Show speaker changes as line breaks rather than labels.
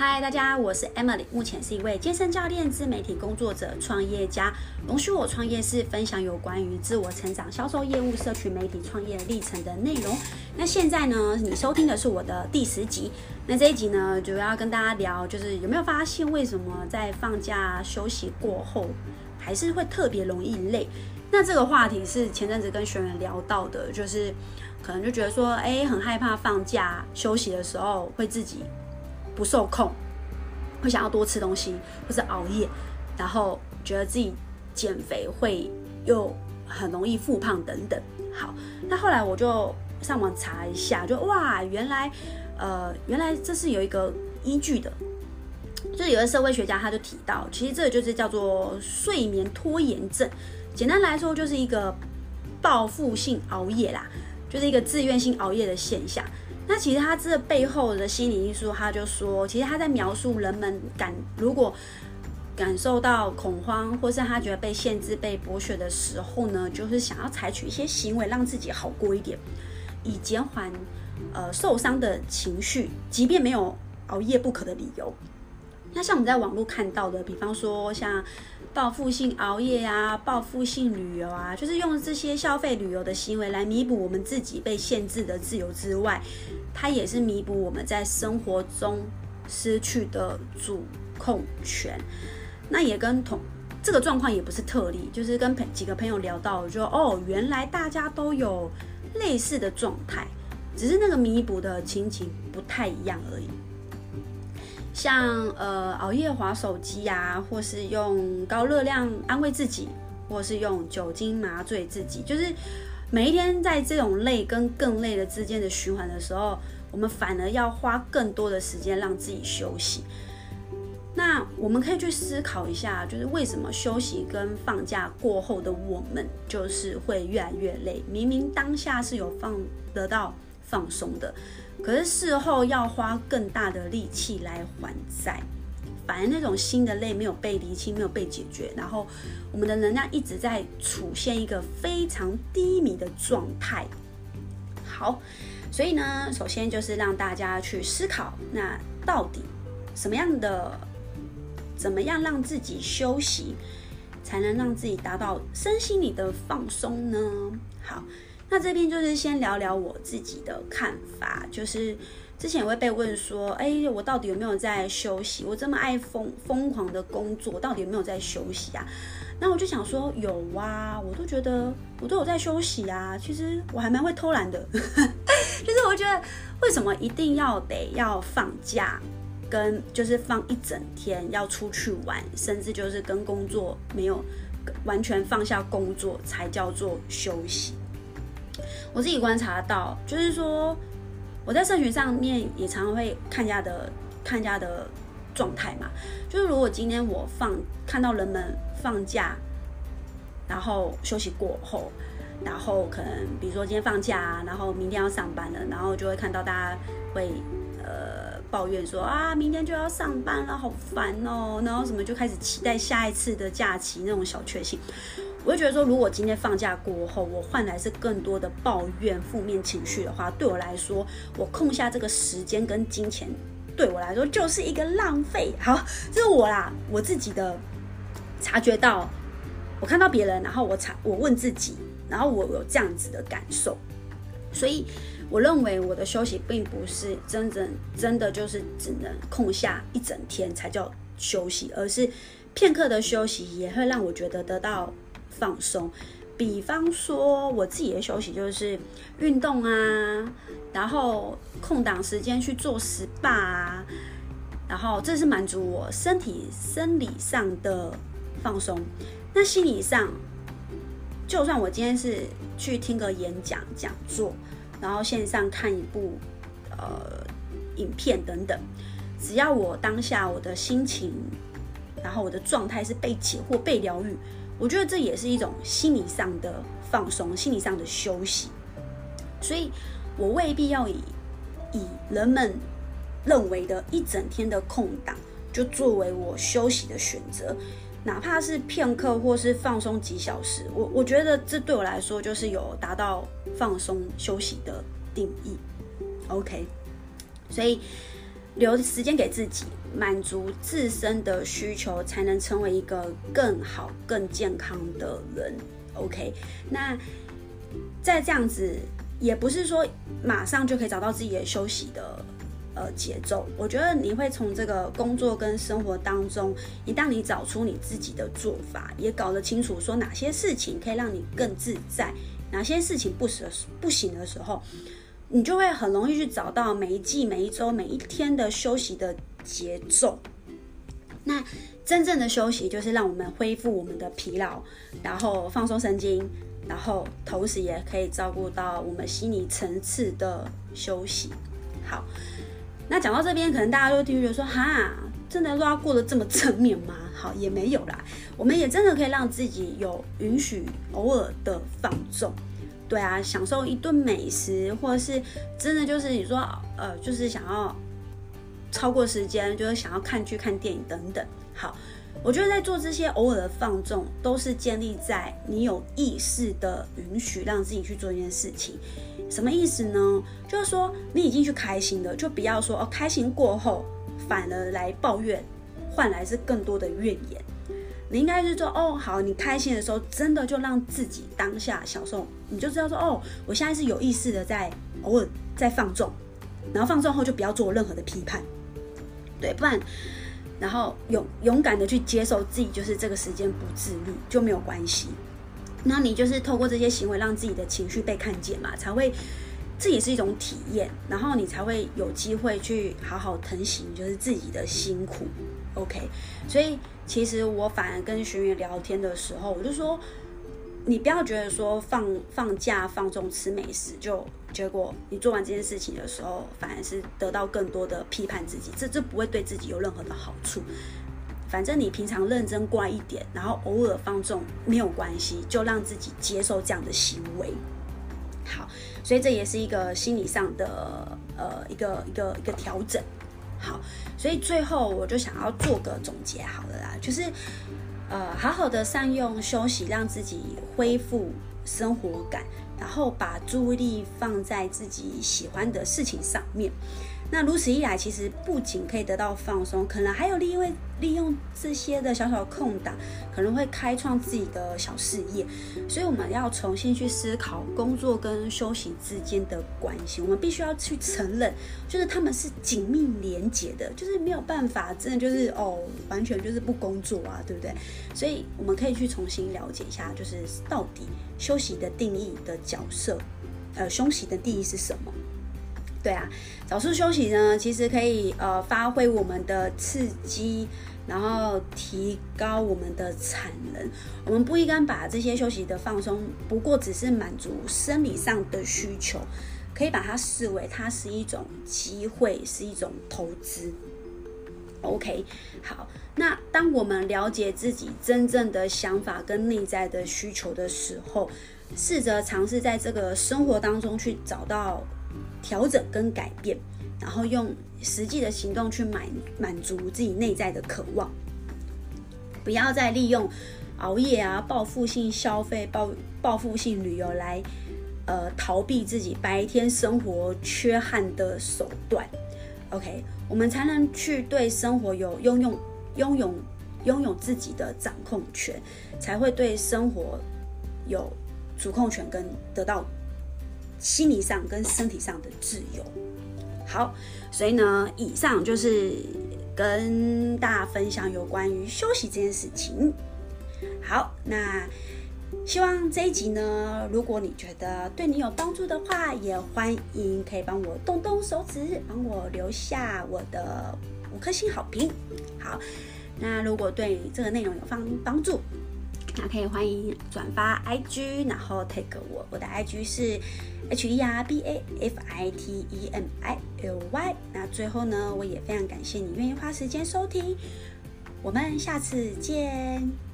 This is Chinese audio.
嗨，大家，我是 Emily，目前是一位健身教练、自媒体工作者、创业家。容许我创业是分享有关于自我成长、销售业务、社群媒体创业历程的内容。那现在呢，你收听的是我的第十集。那这一集呢，主要跟大家聊，就是有没有发现为什么在放假休息过后，还是会特别容易累？那这个话题是前阵子跟学员聊到的，就是可能就觉得说，哎，很害怕放假休息的时候会自己。不受控，会想要多吃东西，或是熬夜，然后觉得自己减肥会又很容易复胖等等。好，那后来我就上网查一下，就哇，原来呃，原来这是有一个依据的，就有的社会学家他就提到，其实这个就是叫做睡眠拖延症。简单来说，就是一个报复性熬夜啦，就是一个自愿性熬夜的现象。那其实他这背后的心理因素，他就说，其实他在描述人们感如果感受到恐慌，或是他觉得被限制、被剥削的时候呢，就是想要采取一些行为让自己好过一点，以减缓呃受伤的情绪，即便没有熬夜不可的理由。那像我们在网络看到的，比方说像报复性熬夜啊、报复性旅游啊，就是用这些消费旅游的行为来弥补我们自己被限制的自由之外，它也是弥补我们在生活中失去的主控权。那也跟同这个状况也不是特例，就是跟朋几个朋友聊到，就哦，原来大家都有类似的状态，只是那个弥补的情景不太一样而已。像呃熬夜划手机呀，或是用高热量安慰自己，或是用酒精麻醉自己，就是每一天在这种累跟更累的之间的循环的时候，我们反而要花更多的时间让自己休息。那我们可以去思考一下，就是为什么休息跟放假过后的我们，就是会越来越累？明明当下是有放得到放松的。可是事后要花更大的力气来还债，反而那种新的累没有被厘清，没有被解决，然后我们的能量一直在处现一个非常低迷的状态。好，所以呢，首先就是让大家去思考，那到底什么样的，怎么样让自己休息，才能让自己达到身心里的放松呢？好。那这边就是先聊聊我自己的看法，就是之前也会被问说，哎，我到底有没有在休息？我这么爱疯疯狂的工作，到底有没有在休息啊？那我就想说，有啊，我都觉得我都有在休息啊。其实我还蛮会偷懒的，就是我觉得为什么一定要得要放假，跟就是放一整天要出去玩，甚至就是跟工作没有完全放下工作才叫做休息。我自己观察到，就是说我在社群上面也常常会看家的看家的状态嘛。就是如果今天我放看到人们放假，然后休息过后，然后可能比如说今天放假，然后明天要上班了，然后就会看到大家会呃抱怨说啊，明天就要上班了，好烦哦，然后什么就开始期待下一次的假期那种小确幸。我会觉得说，如果今天放假过后，我换来是更多的抱怨、负面情绪的话，对我来说，我空下这个时间跟金钱，对我来说就是一个浪费。好，这是我啦，我自己的察觉到，我看到别人，然后我察，我问自己，然后我有这样子的感受，所以我认为我的休息并不是真正真的就是只能空下一整天才叫休息，而是片刻的休息也会让我觉得得到。放松，比方说我自己的休息就是运动啊，然后空档时间去做 SPA 啊，然后这是满足我身体生理上的放松。那心理上，就算我今天是去听个演讲讲座，然后线上看一部呃影片等等，只要我当下我的心情，然后我的状态是被解惑、被疗愈。我觉得这也是一种心理上的放松，心理上的休息，所以我未必要以以人们认为的一整天的空档就作为我休息的选择，哪怕是片刻或是放松几小时，我我觉得这对我来说就是有达到放松休息的定义。OK，所以留时间给自己，满足自身的需求，才能成为一个更好、更健康的人。OK，那在这样子，也不是说马上就可以找到自己的休息的呃节奏。我觉得你会从这个工作跟生活当中，一旦你找出你自己的做法，也搞得清楚说哪些事情可以让你更自在，哪些事情不时不行的时候，你就会很容易去找到每一季、每一周、每一天的休息的节奏。那真正的休息就是让我们恢复我们的疲劳，然后放松神经，然后同时也可以照顾到我们心理层次的休息。好，那讲到这边，可能大家都听觉得说，哈，真的都要过得这么正面吗？好，也没有啦，我们也真的可以让自己有允许偶尔的放纵。对啊，享受一顿美食，或者是真的就是你说，呃，就是想要超过时间，就是想要看剧、看电影等等。好，我觉得在做这些偶尔的放纵，都是建立在你有意识的允许让自己去做一件事情。什么意思呢？就是说你已经去开心了，就不要说哦，开心过后反而来抱怨，换来是更多的怨言。你应该是说哦，好，你开心的时候，真的就让自己当下享受，你就知道说哦，我现在是有意识的在偶尔在放纵，然后放纵后就不要做任何的批判，对，不然。然后勇勇敢的去接受自己，就是这个时间不自律就没有关系。那你就是透过这些行为，让自己的情绪被看见嘛，才会这也是一种体验。然后你才会有机会去好好疼惜，就是自己的辛苦。OK，所以其实我反而跟学员聊天的时候，我就说。你不要觉得说放放假放纵吃美食，就结果你做完这件事情的时候，反而是得到更多的批判自己，这这不会对自己有任何的好处。反正你平常认真乖一点，然后偶尔放纵没有关系，就让自己接受这样的行为。好，所以这也是一个心理上的呃一个一个一个调整。好，所以最后我就想要做个总结好了啦，就是。呃，好好的善用休息，让自己恢复生活感，然后把注意力放在自己喜欢的事情上面。那如此一来，其实不仅可以得到放松，可能还有利用利用这些的小小空档，可能会开创自己的小事业。所以我们要重新去思考工作跟休息之间的关系。我们必须要去承认，就是他们是紧密连结的，就是没有办法，真的就是哦，完全就是不工作啊，对不对？所以我们可以去重新了解一下，就是到底休息的定义的角色，呃，休息的定义是什么？对啊，早睡休息呢，其实可以呃发挥我们的刺激，然后提高我们的产能。我们不应该把这些休息的放松，不过只是满足生理上的需求，可以把它视为它是一种机会，是一种投资。OK，好，那当我们了解自己真正的想法跟内在的需求的时候，试着尝试在这个生活当中去找到。调整跟改变，然后用实际的行动去满满足自己内在的渴望，不要再利用熬夜啊、报复性消费、报报复性旅游来呃逃避自己白天生活缺憾的手段。OK，我们才能去对生活有拥有拥有拥有自己的掌控权，才会对生活有主控权跟得到。心理上跟身体上的自由，好，所以呢，以上就是跟大家分享有关于休息这件事情。好，那希望这一集呢，如果你觉得对你有帮助的话，也欢迎可以帮我动动手指，帮我留下我的五颗星好评。好，那如果对这个内容有帮帮助。那可以欢迎转发 IG，然后 take 我，我的 IG 是 H E R B A F I T E M I L Y。那最后呢，我也非常感谢你愿意花时间收听，我们下次见。